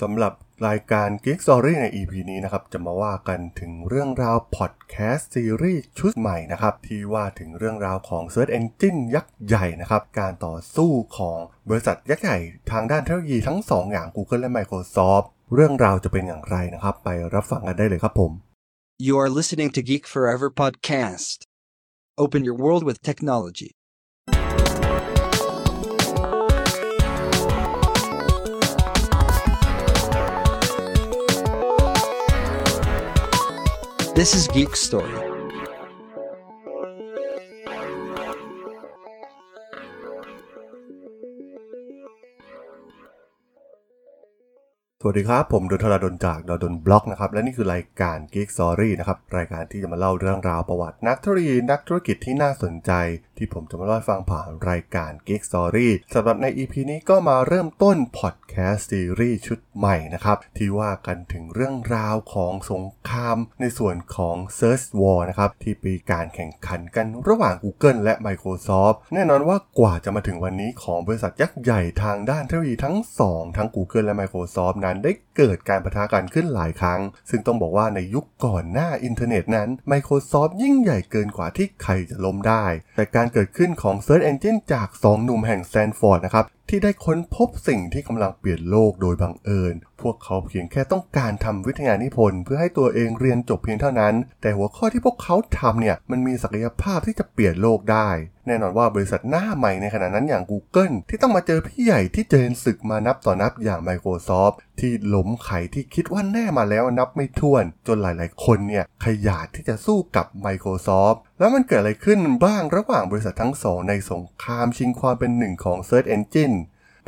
สำหรับรายการ Geek Story ใน EP นี้นะครับ จะมาว่ากันถึงเรื่องราวพอดแคสต์ซีรีส์ชุดใหม่นะครับ ที่ว่าถึงเรื่องราวของ Search Engine ยักษ์ใหญ่นะครับ การต่อสู้ของบริษัทยักษ์ใหญ่ทางด้านเทคโนโลยีทั้ง 2 อย่าง Google และ Microsoft เรื่องราวจะเป็นอย่างไรนะครับ ไปรับฟังกันได้เลยครับผม You are listening to Geek Forever podcast. Open your world with technology. This is Geek Story. สวัสดีครับ ผมดนทราดนจากดนบล็อกนะครับ และนี่คือรายการ Geek Story นะครับ รายการที่จะมาเล่าเรื่องราวประวัตินักธุรกิจนักธุรกิจที่น่าสนใจ ที่ผมจะมาเล่าให้ฟังผ่านรายการ Geek Story สำหรับใน EP นี้ก็มาเริ่มต้นพอดแคสต์ซีรีส์ชุดใหม่นะครับ ที่ว่ากันถึงเรื่องราวของสงครามในส่วนของ Search War นะครับ ที่ปีการแข่งขันกันระหว่าง Google และ Microsoft แน่นอนว่ากว่าจะมาถึงวันนี้ของบริษัทยักษ์ใหญ่ทางด้านเทคโนโลยีทั้งสองทั้ง Google และ Microsoft นั้นได้เกิดการประทะกันขึ้นหลายครั้ง ซึ่งต้องบอกว่าในยุคก่อนหน้าอินเทอร์เน็ตนั้น Microsoft ยิ่งใหญ่เกินกว่าที่ใครจะล้มได้ แต่การเกิดขึ้นของ Search Engine จาก 2 หนุ่มแห่งแซนฟอร์ดนะครับ ที่ได้ค้นพบสิ่งที่กำลังเปลี่ยนโลกโดยบังเอิญ พวกเขาเพียงแค่ต้องการทำวิทยานิพนธ์เพื่อให้ตัวเองเรียนจบเพียงเท่านั้น แต่หัวข้อที่พวกเขาทำเนี่ยมันมีศักยภาพที่จะเปลี่ยนโลกได้ แน่นอนว่าบริษัทหน้าใหม่ในขณะนั้นอย่าง Google ที่ต้องมาเจอพี่ใหญ่ที่เจนศึกมานับต่อนับอย่าง Microsoft ที่ล้มใครที่คิดว่าแน่มาแล้วนับไม่ถ้วน จนหลายๆ คนเนี่ยขยาดที่จะสู้กับ Microsoft แล้วมันเกิดอะไรขึ้นบ้างระหว่างบริษัททั้งสองในสงครามชิงความเป็นหนึ่งของ Search Engine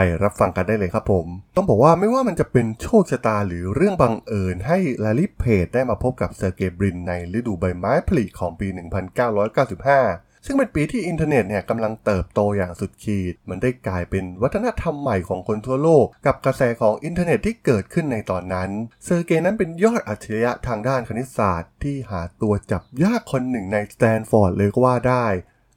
ไปรับฟังกันได้เลยครับผม ต้องบอกว่าไม่ว่ามันจะเป็นโชคชะตาหรือเรื่องบังเอิญให้แลร์รี่ เพจได้มาพบกับเซอร์เกย์บรินในฤดูใบไม้ผลิของปี 1995ซึ่งเป็นปีที่อินเทอร์เน็ตเนี่ยกำลังเติบโตอย่างสุดขีด มันได้กลายเป็นวัฒนธรรมใหม่ของคนทั่วโลก กับกระแสของอินเทอร์เน็ตที่เกิดขึ้นในตอนนั้น เซอร์เกย์นั้นเป็นยอดอัจฉริยะทางด้านคณิตศาสตร์ ที่หาตัวจับยากคนหนึ่งในสแตนฟอร์ดเลยก็ว่าได้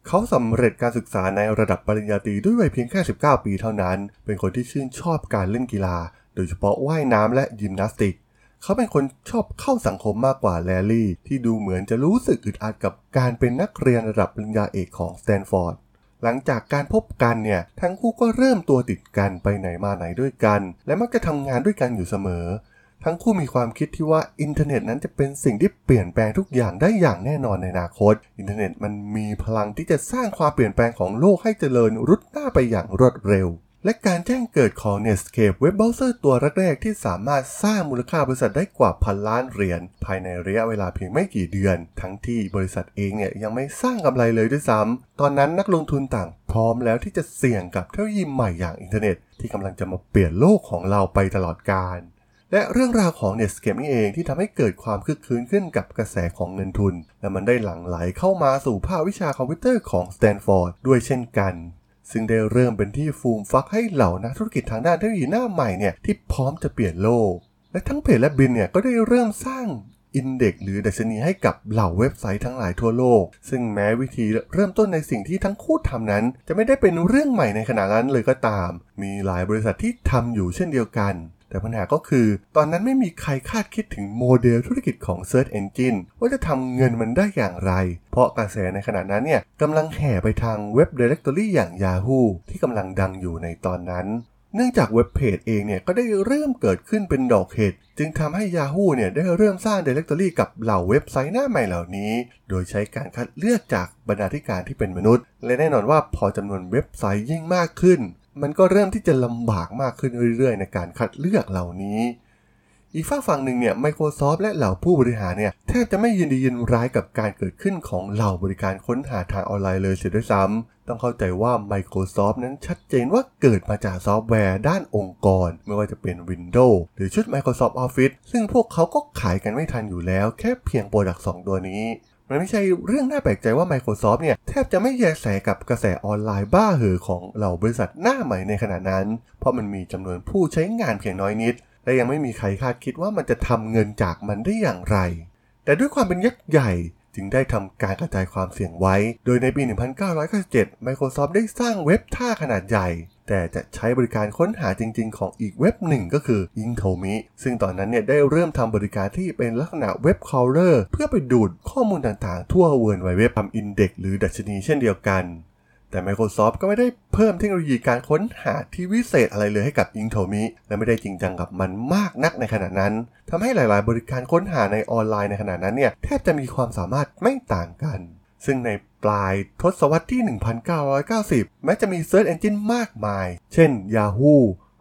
เขาสำเร็จการศึกษาในระดับปริญญาตรีด้วยวัยเพียงแค่ 19 ปีเท่านั้น เป็นคนที่ชื่นชอบการเล่นกีฬา โดยเฉพาะว่ายน้ำและยิมนาสติก เขาเป็นคนชอบเข้าสังคมมากกว่าแลร์รี่ ที่ดูเหมือนจะรู้สึกอึดอัดกับการเป็นนักเรียนระดับปริญญาเอกของสแตนฟอร์ดหลังจากการพบกันเนี่ย ทั้งคู่ก็เริ่มตัวติดกันไปไหนมาไหนด้วยกัน และมักจะทำงานด้วยกันอยู่เสมอ ทั้งคู่มีความคิดที่ว่าอินเทอร์เน็ตนั้นจะเป็นสิ่งที่เปลี่ยนแปลงทุกอย่างได้อย่างแน่นอนในอนาคต อินเทอร์เน็ตมันมีพลังที่จะสร้างความเปลี่ยนแปลงของโลกให้เจริญรุดหน้าไปอย่างรวดเร็ว และการแจ้งเกิดของ Netscape เว็บเบราว์เซอร์ตัวแรกๆที่สามารถสร้างมูลค่าบริษัทได้กว่าพันล้านเหรียญภายในระยะเวลาเพียงไม่กี่เดือน ทั้งที่บริษัทเองเนี่ยยังไม่สร้างกำไรเลยด้วยซ้ำตอนนั้นนักลงทุนต่างพร้อมแล้วที่จะเสี่ยงกับเทคโนโลยีใหม่อย่างอินเทอร์เน็ต ที่กำลังจะมาเปลี่ยนโลกของเราไปตลอดกาล และเรื่องราวของ Netscape นี่เองที่ทำให้เกิดความครึกครื้นขึ้นกับกระแสของเงินทุน และมันได้หลั่งไหลเข้ามาสู่ภาควิชาคอมพิวเตอร์ของสแตนฟอร์ดด้วยเช่นกันซึ่งได้เริ่มเป็นที่ฟูมฟักให้เหล่านักธุรกิจทางด้านเทคโนโลยีหน้าใหม่เนี่ยที่พร้อมจะเปลี่ยนโลก และทั้งเพจและบรินเนี่ยก็ได้เริ่มสร้าง index หรือดัชนีให้กับเหล่าเว็บไซต์ทั้งหลายทั่วโลก ซึ่งแม้วิธีเริ่มต้นในสิ่งที่ทั้งคู่ทำนั้น จะไม่ได้เป็นเรื่องใหม่ในขณะนั้นเลยก็ตาม มีหลายบริษัทที่ทำอยู่เช่นเดียวกัน แต่ปัญหาก็คือ ตอนนั้นไม่มีใครคาดคิดถึงโมเดลธุรกิจของ Search Engine ว่าจะทำเงินมันได้อย่างไร เพราะกระแสในขณะนั้นเนี่ยกำลังแห่ไปทางเว็บ Directory อย่าง Yahoo ที่กำลังดังอยู่ในตอนนั้นเนื่องจากเว็บเพจเองเนี่ยก็ได้เริ่มเกิดขึ้นเป็นดอกเห็ดจึงทำให้ Yahoo เนี่ยได้เริ่มสร้าง Directory กับเหล่าเว็บไซต์หน้าใหม่เหล่านี้ โดยใช้การคัดเลือกจากบรรณาธิการที่เป็นมนุษย์ และแน่นอนว่าพอจำนวนเว็บไซต์ยิ่งมากขึ้น มันก็เริ่มที่จะลำบากมากขึ้นเรื่อยๆ ในการคัดเลือกเหล่านี้ อีกฟากฝั่งหนึ่งเนี่ย Microsoft และเหล่าผู้บริหารเนี่ยแทบจะไม่ยินดียินร้ายกับการเกิดขึ้นของเหล่าบริการค้นหาทางออนไลน์เลยเสียด้วยซ้ำต้องเข้าใจว่า Microsoft นั้นชัดเจนว่าเกิดมาจากซอฟต์แวร์ด้านองค์กร ไม่ว่าจะเป็น Windows หรือชุด Microsoft Office ซึ่งพวกเขาก็ขายกันไม่ทันอยู่แล้ว แค่เพียง product 2ตัวนี้ มันไม่ใช่เรื่องน่าแปลกใจว่า Microsoft เนี่ย แทบจะไม่แยแสกับกระแสออนไลน์บ้าเห่อของเหล่าบริษัทหน้าใหม่ในขณะนั้น เพราะมันมีจำนวนผู้ใช้งานเพียงน้อยนิด และยังไม่มีใครคาดคิดว่ามันจะทำเงินจากมันได้อย่างไร แต่ด้วยความเป็นยักษ์ใหญ่จึงได้ทำการกระจายความเสี่ยงไว้ โดยในปี 1997 Microsoft ได้สร้างเว็บท่าขนาดใหญ่ แต่จะใช้บริการค้นหาจริง ๆ ของอีกเว็บหนึ่งก็คือ i n t o m i ซึ่งตอนนั้นเนี่ยได้เริ่มทำบริการที่เป็นลักษณะเว็บคอ w เลอร์เพื่อไปดูดข้อมูลต่างๆ ทั่ว World Wide Web ทำ index หรือดัชนีเช่นเดียวกันแต่ Microsoft ก็ไม่ได้เพิ่มเทคโนโลยีการค้นหาที่วิเศษอะไรเลยให้กับ i n t o m i และไม่ได้จริงจังกับมันมากนักในขณะนั้นทำให้หลายๆ บริการค้นหาในออนไลน์ในขณะนั้นเนี่ยแทบจะมีความสามารถไม่ต่างกัน ซึ่งในปลายทศวรรษที่ 1990 แม้จะมี Search Engine มากมาย เช่น Yahoo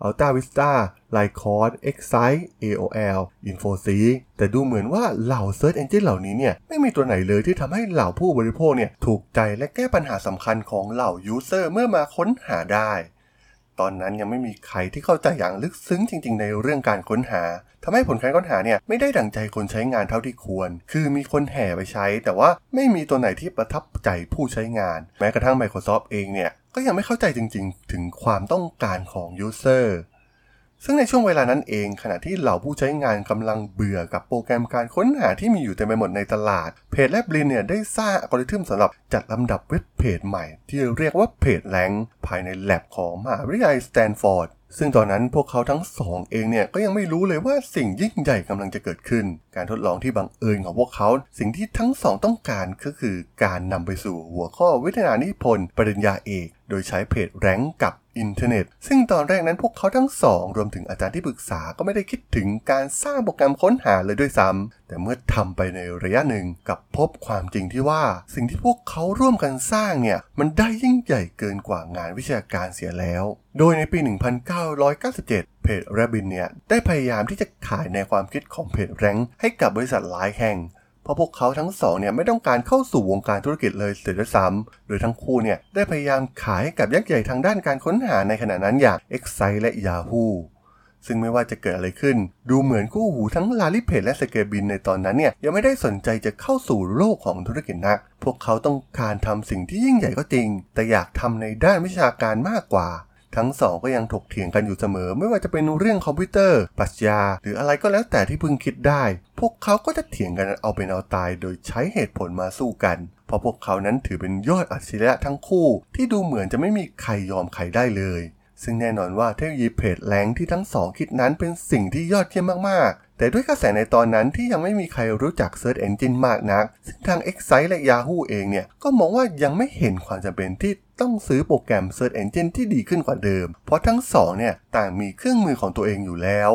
Alta Vista Lycos Excite AOL Infoseek แต่ดูเหมือนว่าเหล่า Search Engine เหล่านี้เนี่ย ไม่มีตัวไหนเลยที่ทำให้เหล่าผู้บริโภคเนี่ย ถูกใจและแก้ปัญหาสำคัญของเหล่า User เมื่อมาค้นหาได้ ตอนนั้นยังไม่มีใครที่เข้าใจอย่างลึกซึ้งจริง ๆ ในเรื่องการค้นหาทำให้ผลการค้นหาเนี่ยไม่ได้ดั่งใจคนใช้งานเท่าที่ควร คือมีคนแห่ไปใช้ แต่ว่าไม่มีตัวไหนที่ประทับใจผู้ใช้งาน แม้กระทั่ง Microsoft เองเนี่ยก็ยังไม่เข้าใจจริง ๆ ถึงความต้องการของยูเซอร์ ซึ่งในช่วงเวลานั้นเองขณะที่เหล่าผู้ใช้งานกำลังเบื่อกับโปรแกรมการค้นหาที่มีอยู่เต็มไปหมดในตลาด เพจและบลินเนี่ยได้สร้างอัลกอริทึมสำหรับจัดลำดับเว็บเพจใหม่ ที่เรียกว่า PageRank ภายในแลบของมหาวิทยาลัยสแตนฟอร์ดซึ่งตอนนั้นพวกเขาทั้งสองเองเนี่ยก็ยังไม่รู้เลยว่าสิ่งยิ่งใหญ่กำลังจะเกิดขึ้น การทดลองที่บังเอิญของพวกเขา สิ่งที่ทั้งสองต้องการก็คือการนำไปสู่หัวข้อวิทยานิพนธ์ปริญญาเอก โดยใช้ PageRank กับ อินเทอร์เน็ต ซึ่งตอนแรกนั้นพวกเขาทั้งสอง รวมถึงอาจารย์ที่ปรึกษาก็ไม่ได้คิดถึงการสร้างโปรแกรมค้นหาเลยด้วยซ้ำแต่เมื่อทำไปในระยะหนึ่งกับพบความจริงที่ว่า สิ่งที่พวกเขาร่วมกันสร้างเนี่ยมันได้ยิ่งใหญ่เกินกว่างานวิชาการเสียแล้ว โดยในปี 1997 เพจ r a b b i n เนี่ยได้พยายามที่จะขายในความคิดของเพจแรงให้กับบริษัทหลายแห่ง ราะพวกเขาทั้งสองเนี่ยไม่ต้องการเข้าสู่วงการธุรกิจเลยเสียด้วยซ้ำโดยทั้งคู่เนี่ยได้พยายามขายให้กับยักษ์ใหญ่ทางด้านการค้นหาในขณะนั้นอย่าง Excite และ Yahoo ซึ่งไม่ว่าจะเกิดอะไรขึ้น ดูเหมือนคู่หูทั้งลาลิเพจและสเกบินในตอนนั้นเนี่ยยังไม่ได้สนใจจะเข้าสู่โลกของธุรกิจนัก พวกเขาต้องการทำสิ่งที่ยิ่งใหญ่ก็จริง แต่อยากทำในด้านวิชาการมากกว่า ทั้งสองก็ยังถกเถียงกันอยู่เสมอ ไม่ว่าจะเป็นเรื่องคอมพิวเตอร์ปรัชญา หรืออะไรก็แล้วแต่ที่พึงคิดได้ พวกเขาก็จะเถียงกันเอาเป็นเอาตาย โดยใช้เหตุผลมาสู้กัน เพราะพวกเขานั้นถือเป็นยอดอัจฉริยะทั้งคู่ ที่ดูเหมือนจะไม่มีใครยอมใครได้เลยซึ่งแน่นอนว่าเทคโนโลยีเพจแรงที่ทั้งสองคิดนั้นเป็นสิ่งที่ยอดเยี่ยมมากๆ แต่ด้วยกระแสในตอนนั้นที่ยังไม่มีใครรู้จัก Search Engine มากนัก ซึ่งทาง Excite และ Yahoo เองเนี่ย ก็มองว่ายังไม่เห็นความจำเป็นที่ต้องซื้อโปรแกรม Search Engine ที่ดีขึ้นกว่าเดิม เพราะทั้งสองเนี่ยต่างมีเครื่องมือของตัวเองอยู่แล้ว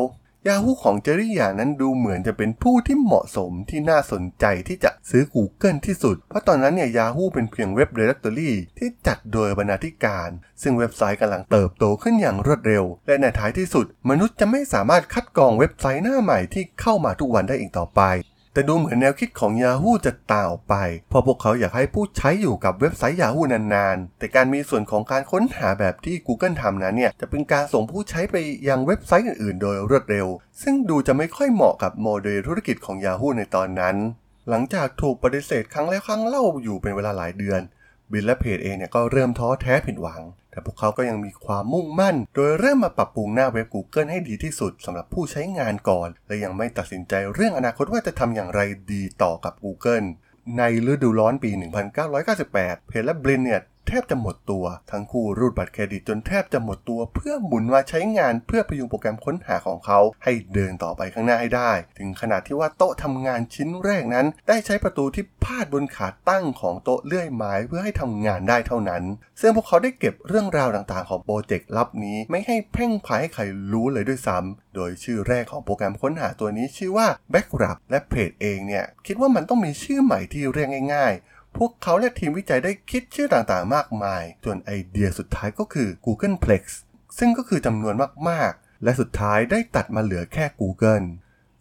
ยาหูของเจอรี่หยานั้นดูเหมือนจะเป็นผู้ที่เหมาะสมที่น่าสนใจที่จะซื้อ Google ที่สุด เพราะตอนนั้นเนี่ยยาหูเป็นเพียงเว็บ Directory ที่จัดโดยบรรณาธิการ ซึ่งเว็บไซต์กำลังเติบโตขึ้นอย่างรวดเร็ว และในท้ายที่สุด มนุษย์จะไม่สามารถคัดกรองเว็บไซต์หน้าใหม่ที่เข้ามาทุกวันได้อีกต่อไป แต่ดูเหมือนแนวคิดของ Yahoo จะต่างออกไป เพราะพวกเขาอยากให้ผู้ใช้อยู่กับเว็บไซต์ Yahoo นานๆ แต่การมีส่วนของการค้นหาแบบที่ Google ทำนั้นเนี่ย จะเป็นการส่งผู้ใช้ไปยังเว็บไซต์อื่นๆ โดยรวดเร็ว ซึ่งดูจะไม่ค่อยเหมาะกับโมเดลธุรกิจของ Yahoo ในตอนนั้น หลังจากถูกปฏิเสธครั้งแล้วครั้งเล่าอยู่เป็นเวลาหลายเดือน บิลและเพจเองเนี่ยก็เริ่มท้อแท้ผิดหวัง แต่พวกเขาก็ยังมีความมุ่งมั่น โดยเริ่มมาปรับปรุงหน้าเว็บ Google ให้ดีที่สุดสำหรับผู้ใช้งานก่อน และยังไม่ตัดสินใจเรื่องอนาคตว่าจะทำอย่างไรดีต่อกับ Google ในฤดูร้อนปี 1998 เพจและบลินเนี่ย แทบจะหมดตัว ทั้งคู่รูดบัตรเครดิตจนแทบจะหมดตัว เพื่อหมุนมาใช้งานเพื่อพยุงโปรแกรมค้นหาของเขา ให้เดินต่อไปข้างหน้าให้ได้ ถึงขนาดที่ว่าโต๊ะทำงานชิ้นแรกนั้น ได้ใช้ประตูที่พาดบนขาตั้งของโต๊ะเลื่อยไม้เพื่อให้ทำงานได้เท่านั้น ซึ่งพวกเขาได้เก็บเรื่องราวต่างๆของโปรเจกต์ลับนี้ไม่ให้เพ่งพายให้ใครรู้เลยด้วยซ้ำโดยชื่อแรกของโปรแกรมค้นหาตัวนี้ชื่อว่า Backup และเพจเองเนี่ยคิดว่ามันต้องมีชื่อใหม่ที่เรียกง่ายๆ พวกเขาและทีมวิจัยได้คิดชื่อต่างๆ มากมาย จนไอเดียสุดท้ายก็คือ Googleplex ซึ่งก็คือจำนวนมากๆ และสุดท้ายได้ตัดมาเหลือแค่ Google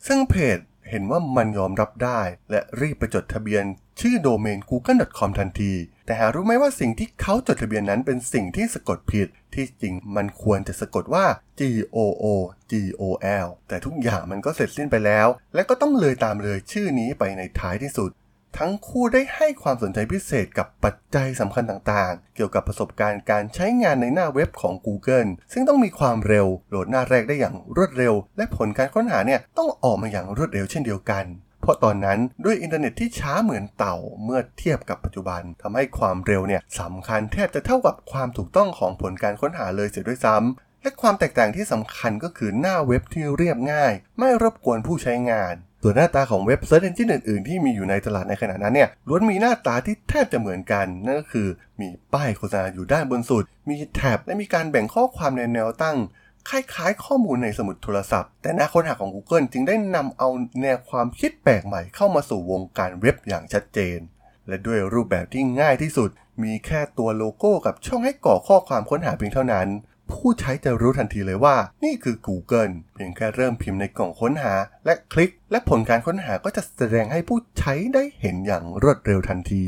ซึ่งเพจเห็นว่ามันยอมรับได้ และรีบไปจดทะเบียน ชื่อโดเมน google.com ทันที แต่หารู้ไหมว่าสิ่งที่เขาจดทะเบียนนั้นเป็นสิ่งที่สะกดผิด ที่จริงมันควรจะสะกดว่า G O O G O L แต่ทุกอย่างมันก็เสร็จสิ้นไปแล้ว และก็ต้องเลยตามเลยชื่อนี้ไปในท้ายที่สุด ทั้งคู่ได้ให้ความสนใจพิเศษกับปัจจัยสำคัญต่างๆ เกี่ยวกับประสบการณ์การใช้งานในหน้าเว็บของ Google ซึ่งต้องมีความเร็ว โหลดหน้าแรกได้อย่างรวดเร็ว และผลการค้นหาเนี่ยต้องออกมาอย่างรวดเร็วเช่นเดียวกันพเพราะตอนนั้นด้วยอินเทอร์เน็ตที่ช้าเหมือนเต่าเมื่อเทียบกับปัจจุบันทำให้ความเร็วเนี่ยสำคัญแทบจะเท่ากับความถูกต้องของผลการค้นหาเลยเสียด้วยซ้ำและความแตกต่างที่สำคัญก็คือหน้าเว็บที่เรียบง่าย ไม่รบกวนผู้ใช้งาน ส่วนหน้าตาของเว็บ search engine อื่นๆ ที่มีอยู่ในตลาดในขณะนั้นเนี่ยล้วนมีหน้าตาที่แทบจะเหมือนกัน นั่นก็คือมีป้ายโฆษณาอยู่ด้านบนสุด มีแท็บและมีการแบ่งข้อความในแนวตั้งคล้ายๆข้อมูลในสมุดโทรศัพท์ แต่นักค้นหาของ Google จึงได้นำเอาแนวความคิดแปลกใหม่เข้ามาสู่วงการเว็บอย่างชัดเจน และด้วยรูปแบบที่ง่ายที่สุด มีแค่ตัวโลโก้กับช่องให้กรอกข้อความค้นหาเพียงเท่านั้น ผู้ใช้จะรู้ทันทีเลยว่า นี่คือ Google เพียงแค่เริ่มพิมพ์ในกล่องค้นหา และคลิก และผลการค้นหาก็จะแสดงให้ผู้ใช้ได้เห็นอย่างรวดเร็วทันที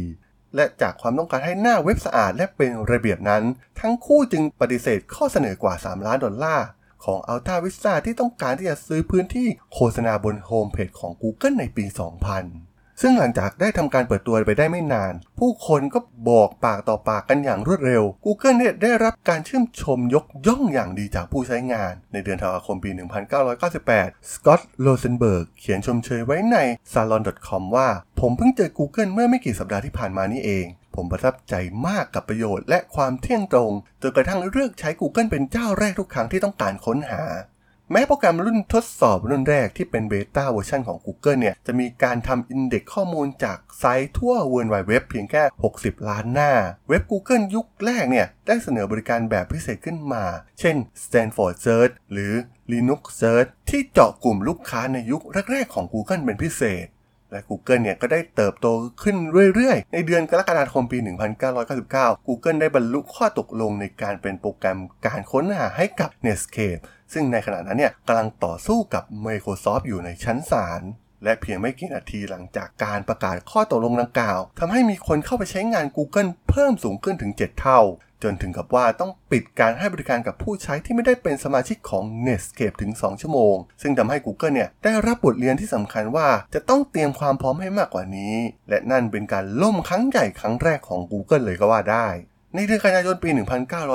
และจากความต้องการให้หน้าเว็บสะอาดและเป็นระเบียบนั้น ทั้งคู่จึงปฏิเสธข้อเสนอกว่า 3 ล้านดอลลาร์ของ Alta Vista ที่ต้องการที่จะซื้อพื้นที่โฆษณาบนโฮมเพจของ Google ในปี 2000 ซึ่งหลังจากได้ทำการเปิดตัวไปได้ไม่นาน ผู้คนก็บอกปากต่อปากกันอย่างรวดเร็ว Google เนี่ยได้รับการชื่นชมยกย่องอย่างดีจากผู้ใช้งาน ในเดือนธันวาคมปี 1998 สกอตต์โรเซนเบิร์กเขียนชมเชยไว้ใน salon.com ว่า ผมเพิ่งเจอ Google เมื่อไม่กี่สัปดาห์ที่ผ่านมานี่เองผมประทับใจมากกับประโยชน์และความเที่ยงตรงจนกระทั่งเลือกใช้ Google เป็นเจ้าแรกทุกครั้งที่ต้องการค้นหา แม้โปรแกรมรุ่นทดสอบรุ่นแรกที่เป็น beta version ของ Google เนี่ย จะมีการทำ index ข้อมูลจาก site ทั่ว World Wide Web เพียงแค่ 60 ล้านหน้า เว็บ Google ยุคแรกเนี่ย ได้เสนอบริการแบบพิเศษขึ้นมา เช่น Stanford Search หรือ Linux Search ที่เจาะกลุ่มลูกค้าในยุคแรก ๆ ของ Google เป็นพิเศษและ Google เนี่ยก็ได้เติบโตขึ้นเรื่อยๆ ในเดือนกรกฎาคมปี 1999 Google ได้บรรลุข้อตกลงในการเป็นโปรแกรมการค้นหาให้กับ Netscape ซึ่งในขณะนั้นเนี่ยกำลังต่อสู้กับ Microsoft อยู่ในชั้นศาลและเพียงไม่กี่นาทีหลังจากการประกาศข้อตกลงดังกล่าวทำให้มีคนเข้าไปใช้งาน Google เพิ่มสูงขึ้นถึง 7 เท่า จนถึงกับว่าต้องปิดการให้บริการกับผู้ใช้ที่ไม่ได้เป็นสมาชิกของ Netscape ถึง 2 ชั่วโมง ซึ่งทำให้ Google เนี่ยได้รับบทเรียนที่สำคัญว่าจะต้องเตรียมความพร้อมให้มากกว่านี้ และนั่นเป็นการล่มครั้งใหญ่ครั้งแรกของ Google เลยก็ว่าได้ ในเดือนกันยายนปี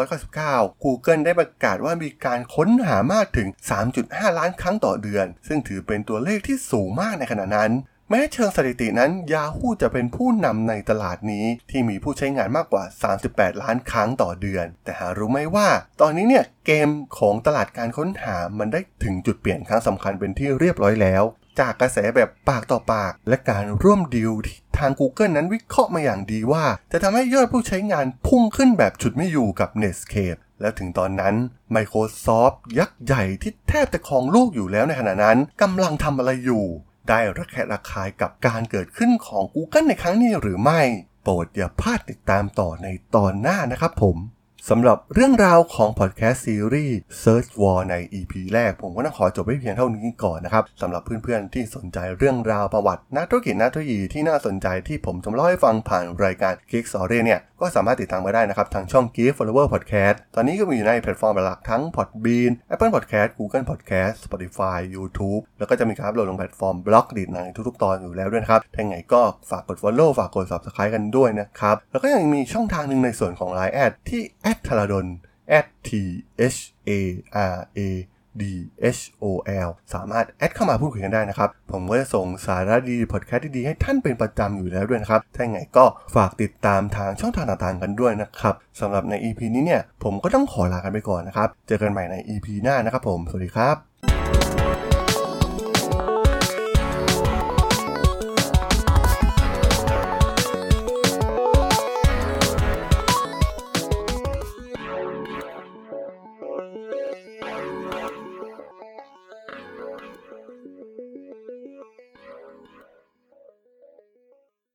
1999 Google ได้ประกาศว่ามีการค้นหามากถึง 3.5 ล้านครั้งต่อเดือน ซึ่งถือเป็นตัวเลขที่สูงมากในขณะนั้นแม้เชิงสถิตินั้น Yahoo จะเป็นผู้นำในตลาดนี้ที่มีผู้ใช้งานมากกว่า 38 ล้านครั้งต่อเดือน แต่หารู้ไหมว่า ตอนนี้เนี่ยเกมของตลาดการค้นหามันได้ถึงจุดเปลี่ยนครั้งสำคัญเป็นที่เรียบร้อยแล้ว จากกระแสแบบปากต่อปาก และการร่วมดีลที่ทาง Google นั้นวิเคราะห์มาอย่างดีว่า จะทำให้ยอดผู้ใช้งานพุ่งขึ้นแบบฉุดไม่อยู่กับ Netscape และถึงตอนนั้น Microsoft ยักษ์ใหญ่ที่แทบจะครองโลกอยู่แล้วในขณะนั้นกำลังทำอะไรอยู่ ได้ระแคะระคายกับการเกิดขึ้นของ Google ในครั้งนี้หรือไม่ โปรดอย่าพลาดติดตามต่อในตอนหน้านะครับผม สำหรับเรื่องราวของพอดแคสต์ซีรีส์ Search War ใน EP แรก ผมก็ต้องขอจบไว้เพียงเท่านี้ก่อนนะครับสำหรับเพื่อนๆที่สนใจเรื่องราวประวัตินักธุรกิจนักธุรกิจที่น่าสนใจที่ผมจะมาเล่าให้ฟังผ่านรายการ Geek Story เนี่ยก็สามารถติดตามมาได้นะครับ ทางช่อง Geek Forever Podcast ตอนนี้ก็มีอยู่ในแพลตฟอร์มหลักทั้ง Podbean Apple Podcast Google Podcast Spotify YouTube แล้วก็จะมีการอัปโหลดลงแพลตฟอร์ม Blockdit ในทุกๆตอนอยู่แล้วด้วยนะครับถ้าไงก็ฝากกด Follow ฝากกด Subscribe กันด้วยนะครับแล้วก็ยังมีช่องทางหนึ่งในส่วนของ Line แอดที่ t h a r a d o n t h a r a d h o l สามารถแอดเข้ามาพูดคุยกันได้นะครับ ผมก็จะส่งสาระดีพอดแคสต์ดีๆ ให้ท่านเป็นประจำอยู่แล้วด้วยนะครับ ถ้าไงก็ฝากติดตามทางช่องทางต่างๆกันด้วยนะครับสำหรับใน EP นี้เนี่ย ผมก็ต้องขอลากันไปก่อนนะครับ เจอกันใหม่ใน EP หน้านะครับผม สวัสดีครับ